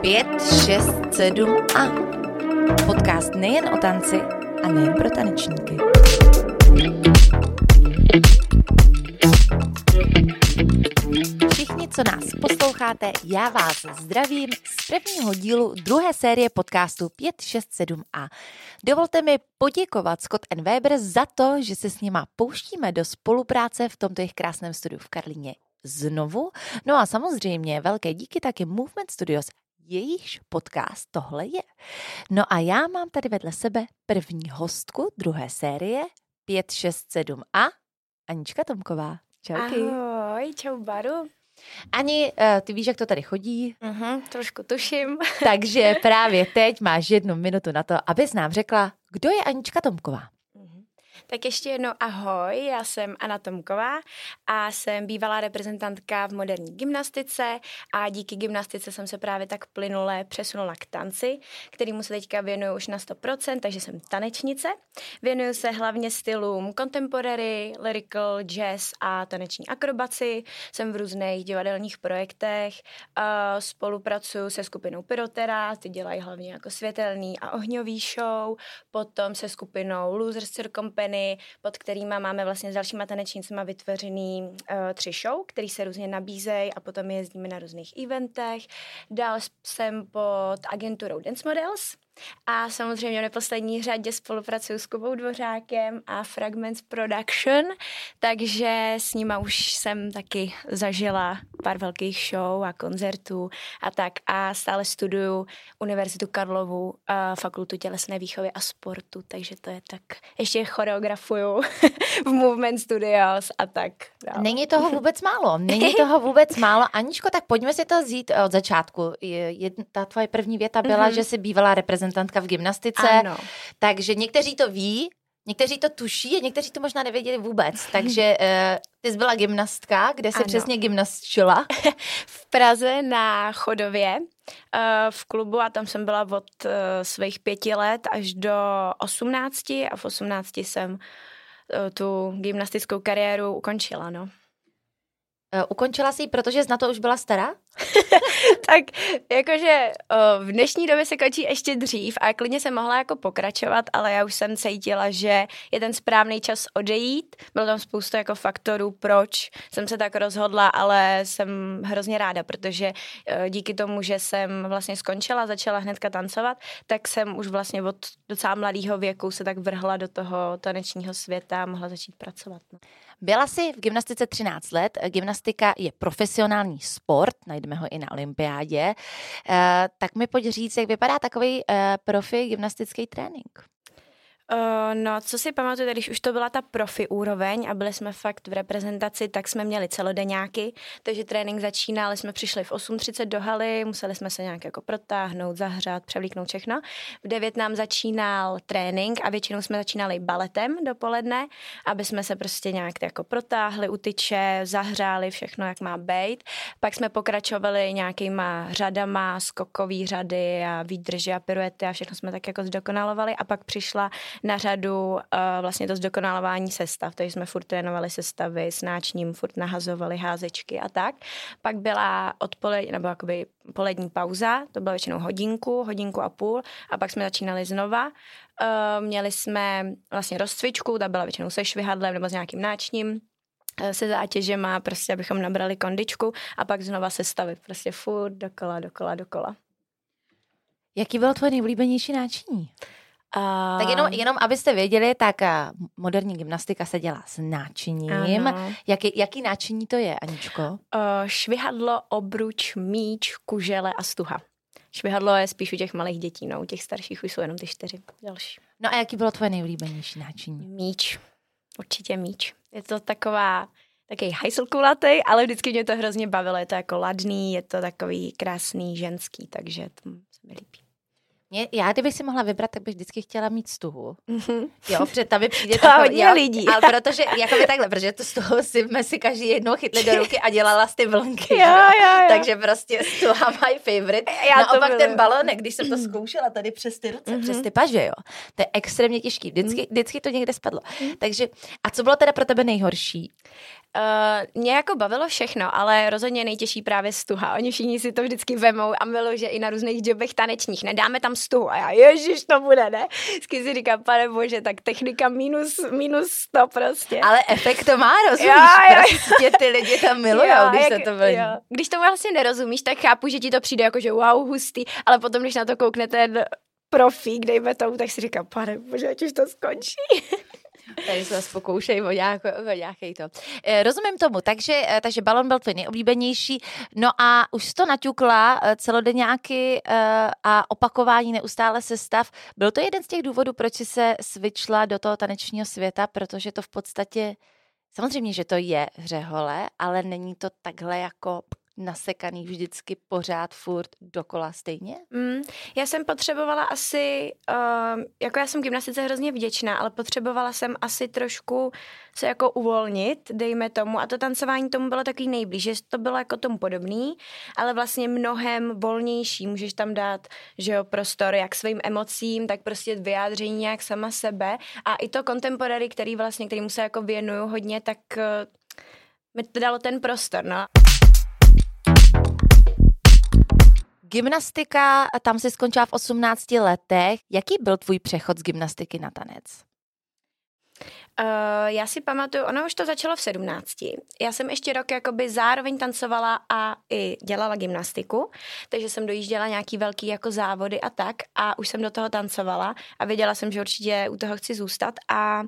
Pět, šest, sedm a podcast nejen o tanci a nejen pro tanečníky. Všichni, co nás posloucháte, já vás zdravím z prvního dílu druhé série podcastu 567a. Dovolte mi poděkovat Scott and Weber za to, že se s nima pouštíme do spolupráce v tomto jejich krásném studiu v Karlíně znovu. No a samozřejmě velké díky taky Movement Studios, jejichž podcast tohle je. No a já mám tady vedle sebe první hostku druhé série 567a, Anička Tomková. Čauky. Ahoj, čau Baru. Ani, uh, ty víš, jak to tady chodí, Uh-huh, trošku tuším. takže právě teď máš jednu minutu na to, abys nám řekla, kdo je Anička Tomková. Tak ještě jednou ahoj, já jsem Anna Tomková a jsem bývalá reprezentantka v moderní gymnastice a díky gymnastice jsem se právě tak plynule přesunula k tanci, kterýmu se teďka věnuju už na 100%, takže jsem tanečnice. Věnuju se hlavně stylům contemporary, lyrical, jazz a taneční akrobaci. Jsem v různých divadelních projektech, spolupracuju se skupinou Pyrotera, ty dělají hlavně jako světelný a ohňový show, potom se skupinou Losers Company, pod kterýma máme vlastně s dalšíma tanečnicima vytvořený uh, tři show, který se různě nabízejí a potom jezdíme na různých eventech. Dál jsem pod agenturou Dance Models, a samozřejmě v neposlední řadě spolupracuju s Kubou Dvořákem a Fragments Production, takže s nima už jsem taky zažila pár velkých show a koncertů a tak. A stále studuju Univerzitu Karlovu, a fakultu tělesné výchovy a sportu, takže to je tak. Ještě choreografuju v Movement Studios a tak. Dále. Není toho vůbec málo, není toho vůbec málo. Aničko, tak pojďme si to vzít od začátku. Jedna, ta tvoje první věta byla, mm-hmm. že jsi bývala reprezentantka v gymnastice, Ano. takže někteří to ví, někteří to tuší a někteří to možná nevěděli vůbec. Takže uh, ty jsi byla gymnastka, kde jsi Ano. přesně gymnastčila? v Praze na Chodově eh, v klubu a tam jsem byla od eh, svých pěti let až do osmnácti a v osmnácti jsem tu gymnastickou kariéru ukončila, no. Uh, ukončila jsi ji, protože na to už byla stará? tak jakože o, v dnešní době se končí ještě dřív a klidně jsem mohla jako pokračovat, ale já už jsem cítila, že je ten správný čas odejít. Bylo tam spoustu jako faktorů, proč jsem se tak rozhodla, ale jsem hrozně ráda, protože e, díky tomu, že jsem vlastně skončila, začala hnedka tancovat, tak jsem už vlastně od docela mladého věku se tak vrhla do toho tanečního světa a mohla začít pracovat. No. Byla jsi v gymnastice 13 let. Gymnastika je profesionální sport, najdeme ho i na olympiádě. Uh, tak mi pojď říct, jak vypadá takový uh, profi gymnastický trénink. Uh, no, co si pamatuju, když už to byla ta profi úroveň a byli jsme fakt v reprezentaci, tak jsme měli celodenňáky, takže trénink začínal, jsme přišli v 8.30 do haly, museli jsme se nějak jako protáhnout, zahřát, převlíknout všechno. V 9 nám začínal trénink a většinou jsme začínali baletem dopoledne, aby jsme se prostě nějak jako protáhli u tyče, zahřáli všechno, jak má být. Pak jsme pokračovali nějakýma řadama, skokový řady a výdrže a piruety a všechno jsme tak jako zdokonalovali a pak přišla na řadu uh, vlastně to zdokonalování sestav, takže jsme furt trénovali sestavy s náčním, furt nahazovali házečky a tak. Pak byla odpolední, nebo jakoby polední pauza, to byla většinou hodinku, hodinku a půl a pak jsme začínali znova. Uh, měli jsme vlastně rozcvičku, ta byla většinou se švihadlem nebo s nějakým náčním, eh, se zátěžema, prostě abychom nabrali kondičku a pak znova sestavy, prostě furt dokola, dokola, dokola. Jaký bylo tvoje nejoblíbenější náčiní? A... Tak jenom, jenom abyste věděli, tak a, moderní gymnastika se dělá s náčiním. Ano. Jaký, jaký náčiní to je, Aničko? Uh, švihadlo, obruč, míč, kužele a stuha. Švihadlo je spíš u těch malých dětí, no u těch starších už jsou jenom ty čtyři další. No a jaký bylo tvoje nejoblíbenější náčiní? Míč, určitě míč. Je to taková, takový hajsl kulatý, ale vždycky mě to hrozně bavilo. Je to jako ladný, je to takový krásný ženský, takže to se mi líbí. Mě, já kdybych si mohla vybrat, tak bych vždycky chtěla mít stuhu. Mhm. Jo, protože tam mi přijde To hodně jo, lidí. Ale protože, jako by takhle, protože tu stuhu si jsme si každý jednou chytli do ruky a dělala z ty vlnky. Jo, jo, jo. Takže prostě stuha my favorite. Já to Naopak ten miluju. balonek, když jsem to zkoušela tady přes ty ruce, Mhm. přes ty paže, jo. To je extrémně těžký. Vždycky, vždycky to někde spadlo. Takže, a co bylo teda pro tebe nejhorší? Uh, mě jako bavilo všechno, ale rozhodně nejtěžší právě stuha. Oni všichni si to vždycky vemou a milují, že i na různých jobech tanečních nedáme tam stuhu. A já, ježiš, to bude, ne? Vždycky si říkám, pane bože, tak technika minus, minus 100 prostě. Ale efekt to má, rozumíš? Jo, jo. Prostě ty lidi tam milujou, Jo, když jak- se to vlní. Když tomu vlastně nerozumíš, tak chápu, že ti to přijde jako, že wow, hustý, ale potom, když na to koukne ten profík, dejme tomu, tak si říkám, pane bože, ať už to skončí. Tady se zase pokoušej o, nějakou, o nějaký to. Eh, Rozumím tomu, takže, eh, takže balon byl tvůj nejoblíbenější. No a už to naťukla eh, celodenňáky a opakování neustále sestav. Byl to jeden z těch důvodů, proč jsi se svičla do toho tanečního světa, protože to v podstatě, samozřejmě, že to je hřehole, ale není to takhle jako nasekaný vždycky pořád, furt, dokola stejně? Mm, já jsem potřebovala asi, uh, jako já jsem gymnastice hrozně vděčná, ale potřebovala jsem asi trošku se jako uvolnit, dejme tomu, a to tancování tomu bylo takový nejblíž, že to bylo jako tomu podobný, ale vlastně mnohem volnější, můžeš tam dát, že jo, prostor jak svým emocím, tak prostě vyjádření nějak sama sebe a i to contemporary, který vlastně, kterýmu se jako věnuju hodně, tak uh, mi to dalo ten prostor, no. Gymnastika, tam jsi skončila v 18 letech. Jaký byl tvůj přechod z gymnastiky na tanec? Uh, já si pamatuju, ono už to začalo v 17. Já jsem ještě rok jakoby zároveň tancovala a i dělala gymnastiku, takže jsem dojížděla nějaký velký jako závody a tak a už jsem do toho tancovala a věděla jsem, že určitě u toho chci zůstat a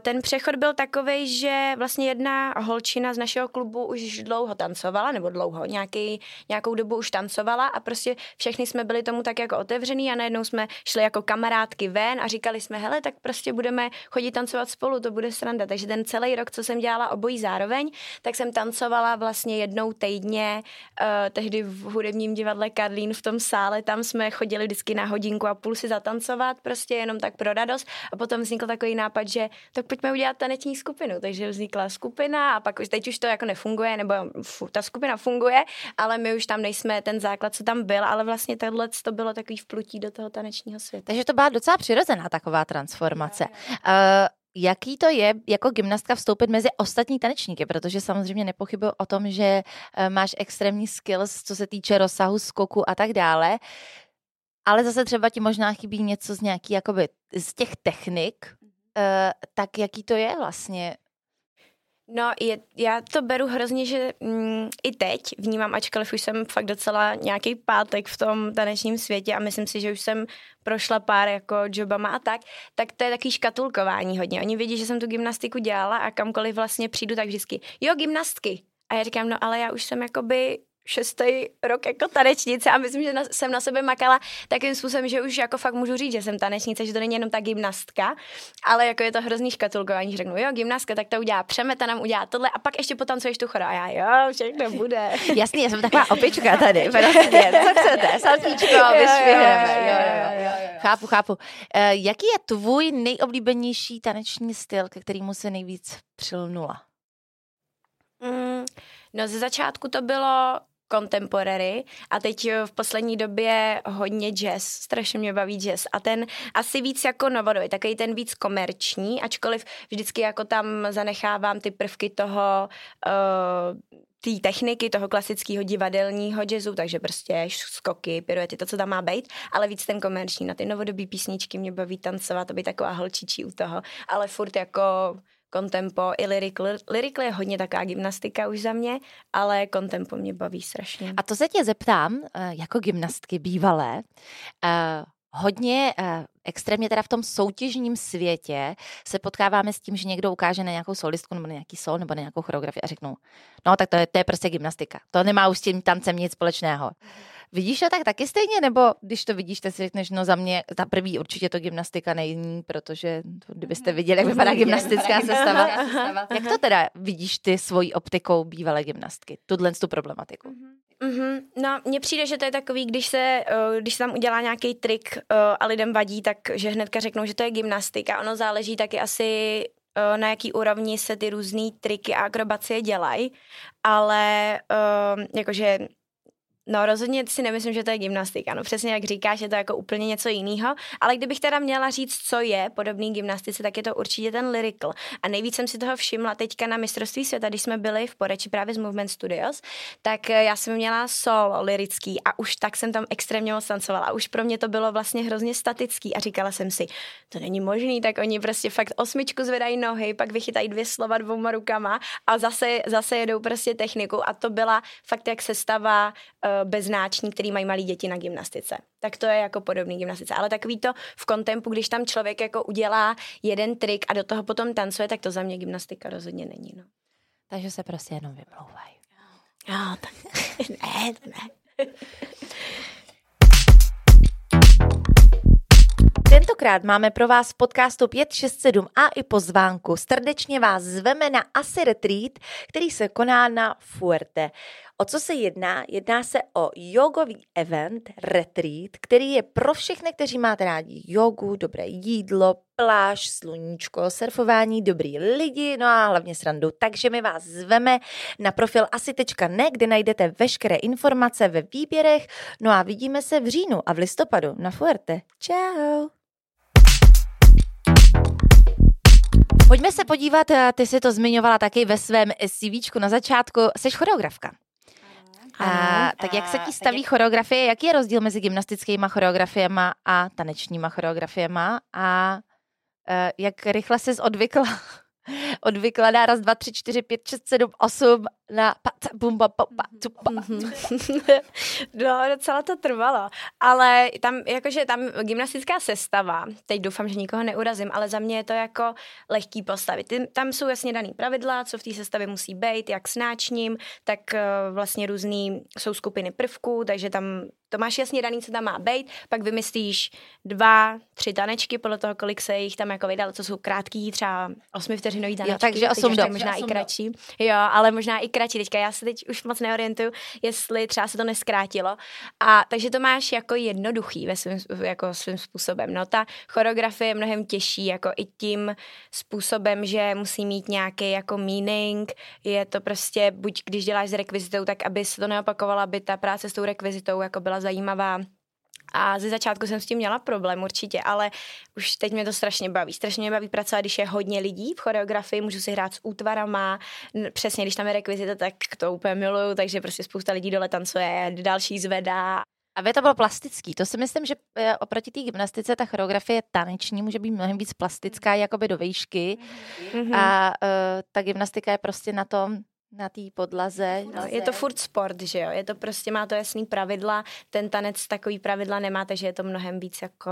ten přechod byl takový, že vlastně jedna holčina z našeho klubu už dlouho tancovala, nebo dlouho, nějaký, nějakou dobu už tancovala a prostě všechny jsme byli tomu tak jako otevřený a najednou jsme šli jako kamarádky ven a říkali jsme, hele, tak prostě budeme chodit tancovat spolu, to bude sranda. Takže ten celý rok, co jsem dělala obojí zároveň, tak jsem tancovala vlastně jednou týdně, uh, tehdy v hudebním divadle Karlín v tom sále, tam jsme chodili vždycky na hodinku a půl si zatancovat, prostě jenom tak pro radost a potom vznikl takový nápad, že tak pojďme udělat taneční skupinu. Takže vznikla skupina a pak už teď už to jako nefunguje, nebo fu, ta skupina funguje, ale my už tam nejsme ten základ, co tam byl, ale vlastně tenhle to bylo takový vplutí do toho tanečního světa. Takže to byla docela přirozená taková transformace. Uh, jaký to je jako gymnastka vstoupit mezi ostatní tanečníky, protože samozřejmě nepochybuji o tom, že eh, máš extrémní skills, co se týče rozsahu skoku a tak dále, ale zase třeba ti možná chybí něco z nějaký, jakoby, z těch technik, tak jaký to je vlastně? No, je, já to beru hrozně, že mm, i teď vnímám, ačkoliv už jsem fakt docela nějaký pátek v tom tanečním světě a myslím si, že už jsem prošla pár jako jobama a tak, tak to je takový škatulkování hodně. Oni vědí, že jsem tu gymnastiku dělala a kamkoliv vlastně přijdu, tak vždycky, jo, gymnastky. A já říkám, no ale já už jsem jakoby šestý rok jako tanečnice a myslím, že na, jsem na sebe makala takým způsobem, že už jako fakt můžu říct, že jsem tanečnice, že to není jenom ta gymnastka, ale jako je to hrozný škatulkování, že řeknu, jo, gymnastka, tak to udělá přemeta, nám udělá tohle a pak ještě potancuješ tu choru a já, jo, všechno bude. Jasně, já jsem taková opička tady, prostě, co chcete, saltíčko, vyšvihneme, jo, jo, jo. Chápu, chápu. Eh, jaký je tvůj nejoblíbenější taneční styl, ke kterému se nejvíc přilnula? Mm, no ze začátku to bylo contemporary a teď eh, v poslední době hodně jazz, strašně mě baví jazz a ten asi víc jako novodobý, takový ten víc komerční, ačkoliv vždycky jako tam zanechávám ty prvky toho uh, té techniky, toho klasického divadelního jazzu, takže prostě skoky, piruety, to, co tam má být, ale víc ten komerční. Na ty novodobí písničky mě baví tancovat, to být taková holčičí u toho, ale furt jako kontempo i lyrical. Lyrical je hodně taková gymnastika už za mě, ale kontempo mě baví strašně. A to se tě zeptám, eh, jako gymnastky bývalé, eh, hodně eh, extrémně teda v tom soutěžním světě se potkáváme s tím, že někdo ukáže na nějakou solistku nebo na nějaký sol nebo na nějakou choreografii a řeknou, no tak to je, to je prostě gymnastika. To nemá už s tím tancem nic společného. Vidíš to tak taky stejně, nebo když to vidíš, tak si řekneš, no za mě, za prvý určitě to gymnastika není, protože to, kdybyste viděli, jak vypadá gymnastická sestava. Jak to teda vidíš ty svojí optikou bývalé gymnastky, tuhle tu problematiku? Mhm. Mm-hmm. No, mně přijde, že to je takový, když se, uh, když se tam udělá nějaký trik uh, a lidem vadí, tak že hnedka řeknou, že to je gymnastika. Ono záleží taky asi uh, na jaký úrovni se ty různé triky a akrobacie dělají, ale jakože No rozhodně si nemyslím, že to je gymnastika. No přesně jak říkáš, je to jako úplně něco jiného. Ale kdybych teda měla říct, co je podobný gymnastice, tak je to určitě ten lyrical. A nejvíc jsem si toho všimla teďka na mistrovství světa, když jsme byli v Poreči právě z Movement Studios, tak eh, já jsem měla solo lirický a už tak jsem tam extrémně moc tancovala. Už pro mě to bylo vlastně hrozně statický a říkala jsem si, to není možný, tak oni prostě fakt osmičku zvedají nohy, pak vychytají dvě slova dvouma rukama a zase, zase jedou prostě techniku a to byla fakt jak sestava uh, beznáční, který mají malí děti na gymnastice. Tak to je jako podobný gymnastice. Ale takový to v kontempu, když tam člověk jako udělá jeden trik a do toho potom tancuje, tak to za mě gymnastika rozhodně není. No. Takže se prostě jenom vymlouvají. Jo, tak ne, to ne. Tentokrát máme pro vás v podcastu 567 a i pozvánku. Srdečně vás zveme na Asi Retreat, který se koná na Fuerte. O co se jedná? Jedná se o jogový event, retreat, který je pro všechny, kteří máte rádi jogu, dobré jídlo, pláž, sluníčko, surfování, dobrý lidi, no a hlavně srandu. Takže my vás zveme na profil asi.ne, kde najdete veškeré informace ve výběrech. No a vidíme se v říjnu a v listopadu na Fuerte. Ciao! Pojďme se podívat, ty si to zmiňovala taky ve svém CVčku na začátku, jsi choreografka. A, tak jak se ti staví jak... choreografie? Jaký je rozdíl mezi gymnastickými choreografiemi a tanečníma choreografiemi? A jak rychle jsi odvykla odvykladá raz, dva, tři, čtyři, pět, šest, sedm, osm na pa, ta, bum, pa, pa, tu, pa. no, docela to trvalo, ale tam, jakože tam gymnastická sestava, teď doufám, že nikoho neurazím, ale za mě je to jako lehký postavit. Tam jsou jasně daný pravidla, co v té sestavě musí být, jak s náčním, tak uh, vlastně různý jsou skupiny prvků, takže tam to máš jasně daný, co tam má být, pak vymyslíš dva, tři tanečky, podle toho, kolik se jich tam jako vydalo, co jsou krátký, třeba osmi vteřinový tanečky. Jo, takže osm do. Možná i kratší. Jo, ale možná i kratší. Teďka já se teď už moc neorientuju, jestli třeba se to neskrátilo. A takže to máš jako jednoduchý ve svým, jako svým způsobem. No ta choreografie je mnohem těžší, jako i tím způsobem, že musí mít nějaký jako meaning. Je to prostě, buď když děláš s rekvizitou, tak aby se to neopakovalo, aby ta práce s tou rekvizitou jako byla zajímavá. A ze začátku jsem s tím měla problém určitě, ale už teď mě to strašně baví. Strašně mě baví pracovat, když je hodně lidí v choreografii, můžu si hrát s útvarama, přesně když tam je rekvizita, tak to úplně miluju, takže prostě spousta lidí dole tancuje, další zvedá. Aby to bylo plastický, to si myslím, že e, oproti té gymnastice ta choreografie taneční může být mnohem víc plastická, jakoby do výšky. Mm-hmm. A uh, ta gymnastika je prostě na tom, na té podlaze. No, je to furt sport, že jo? Je to prostě, má to jasný pravidla. Ten tanec takový pravidla nemá, takže je to mnohem víc jako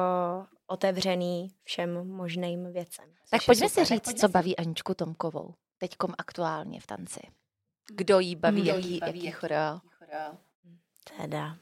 otevřený všem možným věcem. Tak pojďme si říct, co baví Aničku Tomkovou teďkom aktuálně v tanci. Kdo jí baví, Kdo jaký, jí baví, jaký chorál? Teda.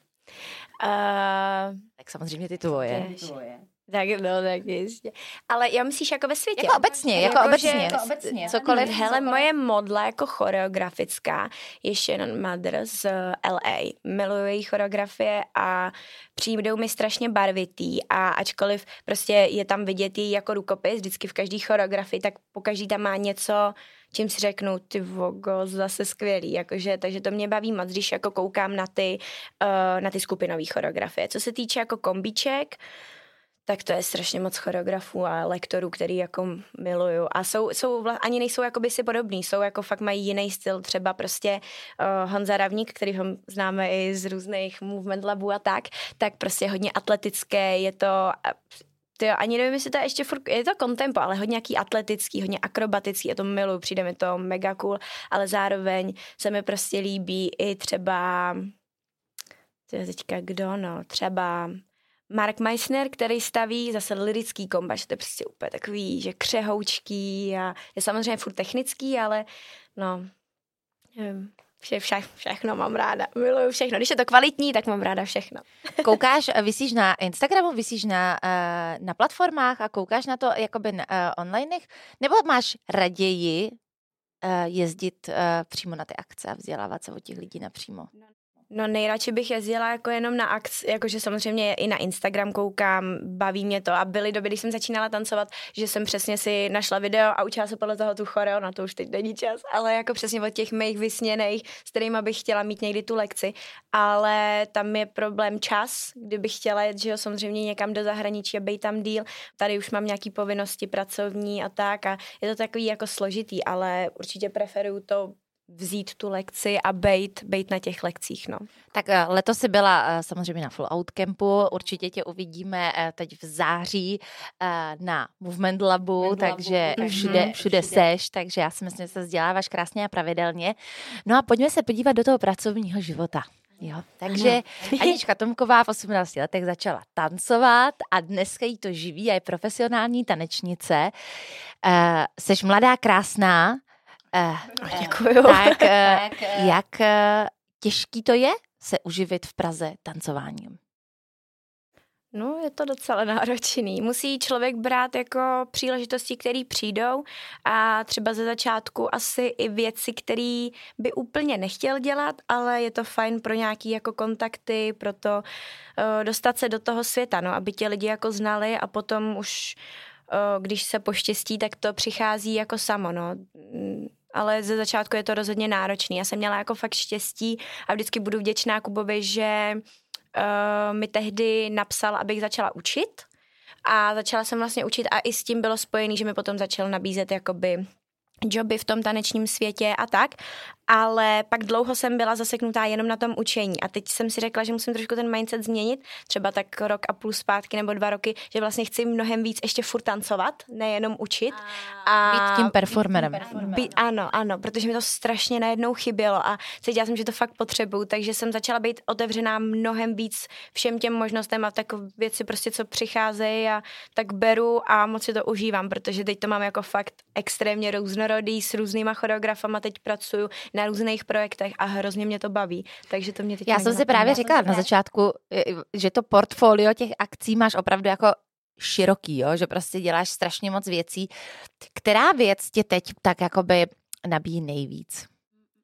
Uh, tak samozřejmě ty tvoje. Ty tvoje. Tak no, tak jistě. Ale já myslíš jako ve světě? Jako obecně, jako, jako obecně. Jako obecně. Cokoliv. Hele, moje modla jako choreografická je Shannon Mother z LA. Miluji její choreografie a přijdou mi strašně barvitý a ačkoliv prostě je tam vidět její jako rukopis vždycky v každé choreografii, tak po každý tam má něco, čím si řeknu, ty vogo, zase skvělý, jakože, takže to mě baví moc, když jako koukám na ty, uh, na ty skupinové choreografie. Co se týče jako kombiček, tak to je strašně moc choreografů a lektorů, který jako miluju. A jsou, jsou ani nejsou jakoby si podobný, jsou jako fakt mají jiný styl, třeba prostě uh, Honza Ravník, který ho známe i z různých movement labů a tak, tak prostě hodně atletické, je to ty ani nevím, jestli to je ještě furt, je to kontempo, ale hodně nějaký atletický, hodně akrobatický, je to miluju, přijde mi to mega cool, ale zároveň se mi prostě líbí i třeba, teďka kdo, no, třeba Mark Meissner, který staví zase lirický kombač, to je prostě úplně takový, že křehoučký a je samozřejmě furt technický, ale no, nevím, vše, vše, všechno mám ráda. Miluju všechno. Když je to kvalitní, tak mám ráda všechno. Koukáš, vysíš na Instagramu, vysíš na, eh, na platformách a koukáš na to jakoby na, uh, online, nebo máš raději jezdit přímo na ty akce a vzdělávat se od těch lidí napřímo? No, No nejradši bych jezdila jako jenom na akci, jakože samozřejmě i na Instagram koukám, baví mě to. A byly doby, když jsem začínala tancovat, že jsem přesně si našla video a učila se podle toho tu choreo, na to už teď není čas, ale jako přesně od těch mých vysněných, s kterými bych chtěla mít někdy tu lekci, ale tam je problém čas, kdybych chtěla jet, že jo, samozřejmě někam do zahraničí a být tam díl, tady už mám nějaký povinnosti pracovní a tak a je to takový jako složitý, ale určitě preferuju to vzít tu lekci a bejt, bejt na těch lekcích. No. Tak eh, letos si byla eh, samozřejmě na Full Out Campu, určitě tě uvidíme eh, teď v září na Movement Labu, Movement takže Labu. Všude, všude, všude seš, takže já si myslím, že se vzděláváš krásně a pravidelně. No a pojďme se podívat do toho pracovního života. Jo, takže Anička Tomková v 18 letech začala tancovat a dneska jí to živí a je profesionální tanečnice. Uh, seš mladá, krásná, Uh, Děkuju. Tak, tak jak těžký to je se uživit v Praze tancováním? No, je to docela náročný. Musí člověk brát jako příležitosti, které přijdou a třeba ze začátku asi i věci, které by úplně nechtěl dělat, ale je to fajn pro nějaký jako kontakty, pro to uh, dostat se do toho světa, no, aby tě lidi jako znali a potom už, uh, když se poštěstí, tak to přichází jako samo, no ale ze začátku je to rozhodně náročný. Já jsem měla jako fakt štěstí a vždycky budu vděčná Kubovi, že uh, mi tehdy napsal, abych začala učit a začala jsem vlastně učit a i s tím bylo spojený, že mi potom začal nabízet jakoby joby v tom tanečním světě a tak ale pak dlouho jsem byla zaseknutá jenom na tom učení a teď jsem si řekla, že musím trošku ten mindset změnit, třeba tak rok a půl zpátky nebo dva roky, že vlastně chci mnohem víc ještě furt tancovat, nejenom učit. A, být tím performerem. Být, ano, ano, protože mi to strašně najednou chybělo a cítila jsem, že to fakt potřebuju, takže jsem začala být otevřená mnohem víc všem těm možnostem a tak věci prostě, co přicházejí a tak beru a moc si to užívám, protože teď to mám jako fakt extrémně různorodý, s různýma choreografama teď pracuju, na různých projektech a hrozně mě to baví. Takže to mě teď Já jsem si právě říkala na začátku, že to portfolio těch akcí máš opravdu jako široký, jo? že prostě děláš strašně moc věcí. Která věc tě teď tak jakoby nabíjí nejvíc?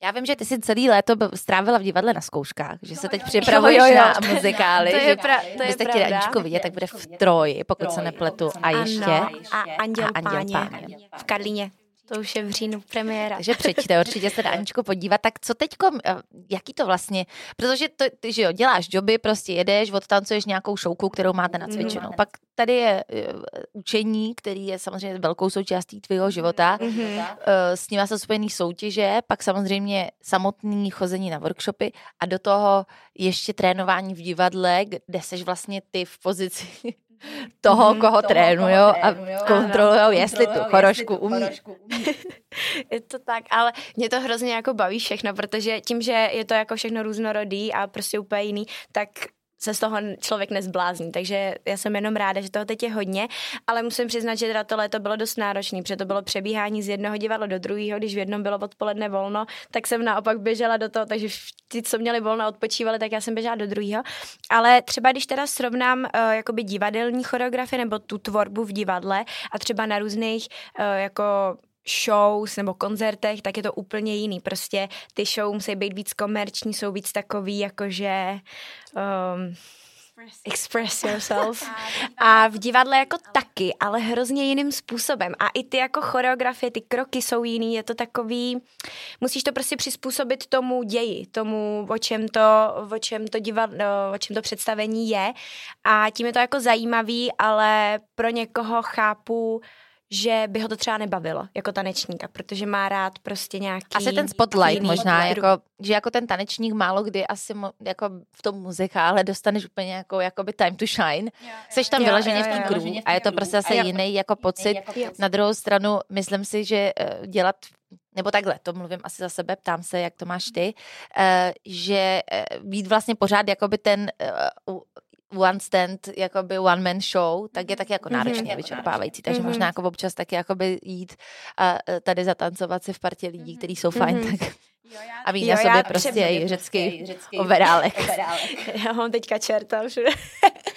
Já vím, že ty jsi celý léto strávila v divadle na zkouškách, že se teď připravuješ jo, jo, jo. na muzikály. to je, pra, to je pravda. chtěli Aničku vidět, tak bude v Troji, pokud se nepletu. A ještě. Ano, a Anděl, a Anděl Páně. Páně. V Karlíně. To už je v říjnu premiéra. Takže přečte, určitě se Aničko podívat. Tak co teďko, eh, jaký to vlastně, protože to, ty, že jo, děláš joby, prostě jedeš, odtancuješ nějakou šouku, kterou máte nacvičenou. Mm. Pak tady je uh, učení, který je samozřejmě velkou součástí tvého života. Mm-hmm. Uh, s ním jsou spojený soutěže, pak samozřejmě samotný chození na workshopy a do toho ještě trénování v divadle, kde seš vlastně ty v pozici toho, mm, koho, trénují a kontrolují, jestli tu chorošku umí. je to tak, ale mě to hrozně jako baví všechno, protože tím, že je to jako všechno různorodý a prostě úplně jiný, tak se z toho člověk nezblázní, takže já jsem jenom ráda, že toho teď je hodně, ale musím přiznat, že teda to léto bylo dost náročné, protože to bylo přebíhání z jednoho divadla do druhého, když v jednom bylo odpoledne volno, tak jsem naopak běžela do toho, takže ti, co měli volno, odpočívali, tak já jsem běžela do druhého. Ale třeba když teda srovnám uh, jakoby divadelní choreografie nebo tu tvorbu v divadle a třeba na různých uh, jako shows nebo koncertech, tak je to úplně jiný. Prostě ty show musí být víc komerční, jsou víc takový, jakože um, express yourself. A v divadle jako taky, ale hrozně jiným způsobem. A i ty jako choreografie, ty kroky jsou jiný, je to takový, musíš to prostě přizpůsobit tomu ději, tomu, o čem to, o čem to divadlo, o čem to představení je. A tím je to jako zajímavý, ale pro někoho chápu, že by ho to třeba nebavilo jako tanečníka, protože má rád prostě nějaký... Asi ten spotlight možná, jako, že jako ten tanečník málo kdy asi mo, jako v tom muzikále dostaneš úplně jako jakoby time to shine. Seš tam vyloženě v té crew a je to prostě zase jiný jako pocit. Na druhou stranu myslím si, že uh, dělat nebo takhle, to mluvím asi za sebe, ptám se, jak to máš ty, uh, že uh, být vlastně pořád jakoby ten uh, one stand, jakoby one man show, tak je taky jako mhm. náročně mm-hmm. vyčerpávající. Takže mm-hmm. možná jako občas taky jakoby jít a e, tady zatancovat si v partě lidí, kteří jsou fajn, mm-hmm. tak a mít na sobě prostě i řecký, řecký overálek. já mám teďka čerta všude.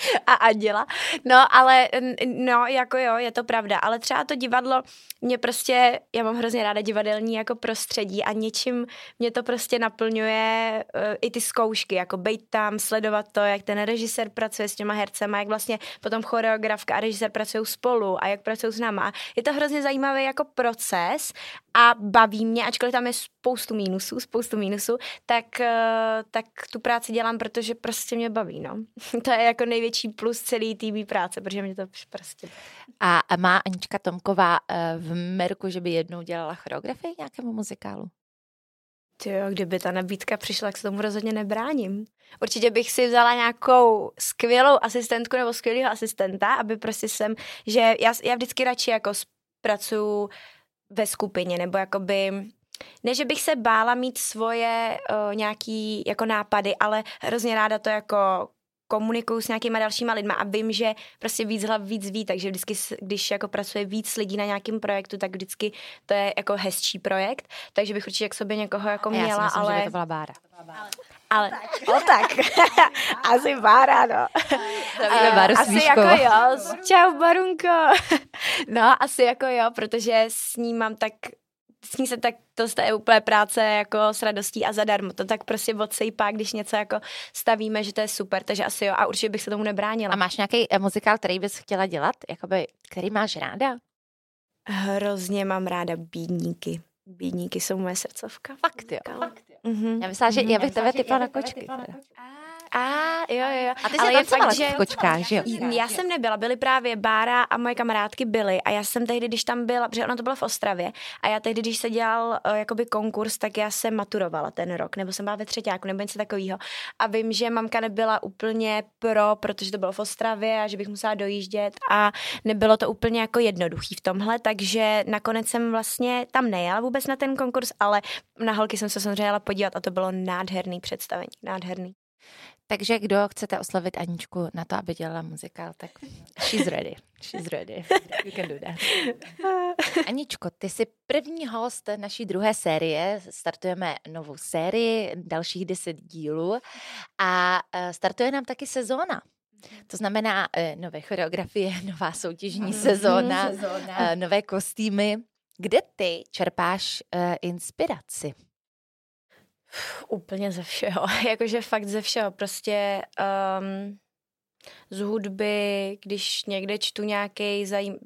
a Anděla. No, ale no, jako jo, je to pravda, ale třeba to divadlo, mě prostě, já mám hrozně ráda divadelní jako prostředí a něčím mě to prostě naplňuje uh, i ty zkoušky, jako být tam, sledovat to, jak ten režisér pracuje s těma hercema, jak vlastně potom choreografka a režisér pracují spolu a jak pracují s náma. Je to hrozně zajímavý jako proces a baví mě, ačkoliv tam je spoustu mínusů, spoustu mínusů, tak, uh, tak tu práci dělám, protože prostě mě baví, no. to je jako největší plus celý TV práce, protože mě to prostě... A má Anička Tomková eh, v Merku, že by jednou dělala choreografii nějakému muzikálu? Jo, kdyby ta nabídka přišla, tak se tomu rozhodně nebráním. Určitě bych si vzala nějakou skvělou asistentku nebo skvělého asistenta, aby prostě jsem, že já, já vždycky radši jako pracuji ve skupině, nebo jakoby ne, že bych se bála mít svoje uh, nějaký jako nápady, ale hrozně ráda to jako komunikuju s nějakýma dalšíma lidma a vím, že prostě víc hlav víc ví, takže vždycky, když jako pracuje víc lidí na nějakém projektu, tak vždycky to je jako hezčí projekt, takže bych určitě k sobě někoho jako měla, Já si myslím, ale... že by to byla Bára. Ale, o tak, asi Bára, no. Zdravíme Báru Asi jako jo, čau Barunko. no, asi jako jo, protože s ním mám tak s ní se tak, to je úplně práce jako s radostí a zadarmo. To tak prostě odsejpá, když něco jako stavíme, že to je super, takže asi jo a určitě bych se tomu nebránila. A máš nějaký eh, muzikál, který bys chtěla dělat? Jakoby, který máš ráda? Hrozně mám ráda bídníky. Bídníky jsou moje srdcovka. Fakt jo. Fakt, jo. Mm-hmm. Já myslela, že já bych tebe typla na kočky. A jo, jo, jo. A ty jsi ale je fakt, že... v kočkách, že jo? Já jsem nebyla, byly právě Bára a moje kamarádky byly a já jsem tehdy, když tam byla, protože ono to bylo v Ostravě a já tehdy, když se dělal uh, jakoby konkurs, tak já jsem maturovala ten rok, nebo jsem byla ve třetíku, nebo něco takového. A vím, že mamka nebyla úplně pro, protože to bylo v Ostravě a že bych musela dojíždět a nebylo to úplně jako jednoduchý v tomhle, takže nakonec jsem vlastně tam nejela vůbec na ten konkurs, ale na holky jsem se samozřejmě jela podívat a to bylo nádherný představení, nádherný. Takže kdo chcete oslovit Aničku na to, aby dělala muzikál, tak she's ready. She's ready. You can do that. Aničko, ty jsi první host naší druhé série. Startujeme novou sérii, dalších deset dílů a e, startuje nám taky sezóna. To znamená e, nové choreografie, nová soutěžní mhm. sezóna, e, nové kostýmy. Kde ty čerpáš inspiraci? Úplně ze všeho, jakože fakt ze všeho, prostě um, z hudby, když někde čtu nějaký zajím...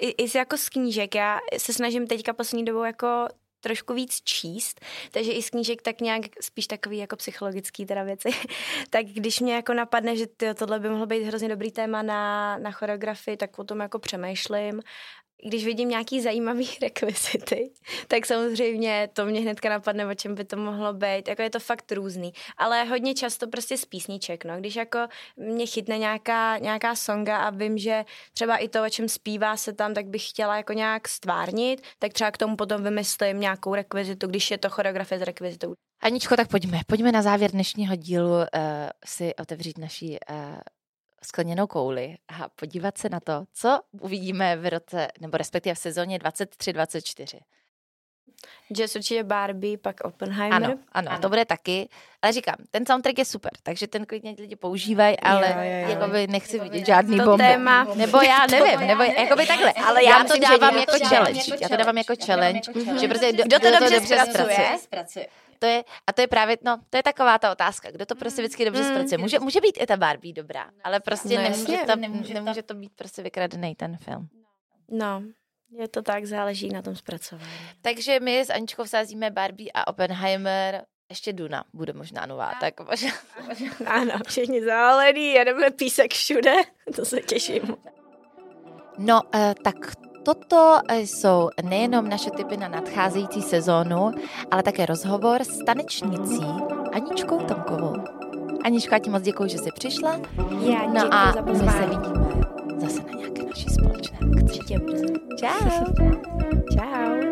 I, i jako z knížek, já se snažím teďka poslední dobou jako trošku víc číst, takže i z knížek tak nějak spíš takový jako psychologický teda věci, tak když mě jako napadne, že tyjo, tohle by mohlo být hrozně dobrý téma na, na choreografii, tak o tom jako přemýšlím když vidím nějaký zajímavý rekvizity, tak samozřejmě to mě hnedka napadne, o čem by to mohlo být. Jako je to fakt různý. Ale hodně často prostě z písniček, no. Když jako mě chytne nějaká, nějaká songa a vím, že třeba i to, o čem zpívá se tam, tak bych chtěla jako nějak stvárnit, tak třeba k tomu potom vymyslím nějakou rekvizitu, když je to choreografie s rekvizitou. Aničko, tak pojďme. Pojďme na závěr dnešního dílu uh, si otevřít naší uh, skleněnou kouli a podívat se na to, co uvidíme v roce, nebo respektive v sezóně 23-24. Jazz určitě Barbie, pak Oppenheimer. Ano, ano, ano, a to bude taky. Ale říkám, ten soundtrack je super, takže ten klidně lidi používají, ale jo, jo, jo. jakoby nechci jakoby vidět žádný bomby. Téma. Nebo já nevím, nebo jakoby takhle. Ale já, já to dávám jako challenge. Já to dávám jako challenge, že prostě kdo to dobře zpracuje to je, a to je právě, no, to je taková ta otázka, kdo to prostě vždycky dobře mm. zpracuje. Může, může být i ta Barbie dobrá, ale prostě no, nemůže, to, nemůže, nemůže to být prostě vykradený ten film. No, je to tak, záleží na tom zpracování. Takže my s Aničkou vsázíme Barbie a Oppenheimer, ještě Duna bude možná nová, tak možná. Ano, všichni zálený, jedeme písek všude, to se těším. No, uh, tak Toto jsou nejenom naše typy na nadcházející sezónu, ale také rozhovor s tanečnicí Aničkou Tomkovou. Anička, já ti moc děkuji, že jsi přišla. Já no a my se vidíme zase na nějaké naší společné akci. Čau. Čau.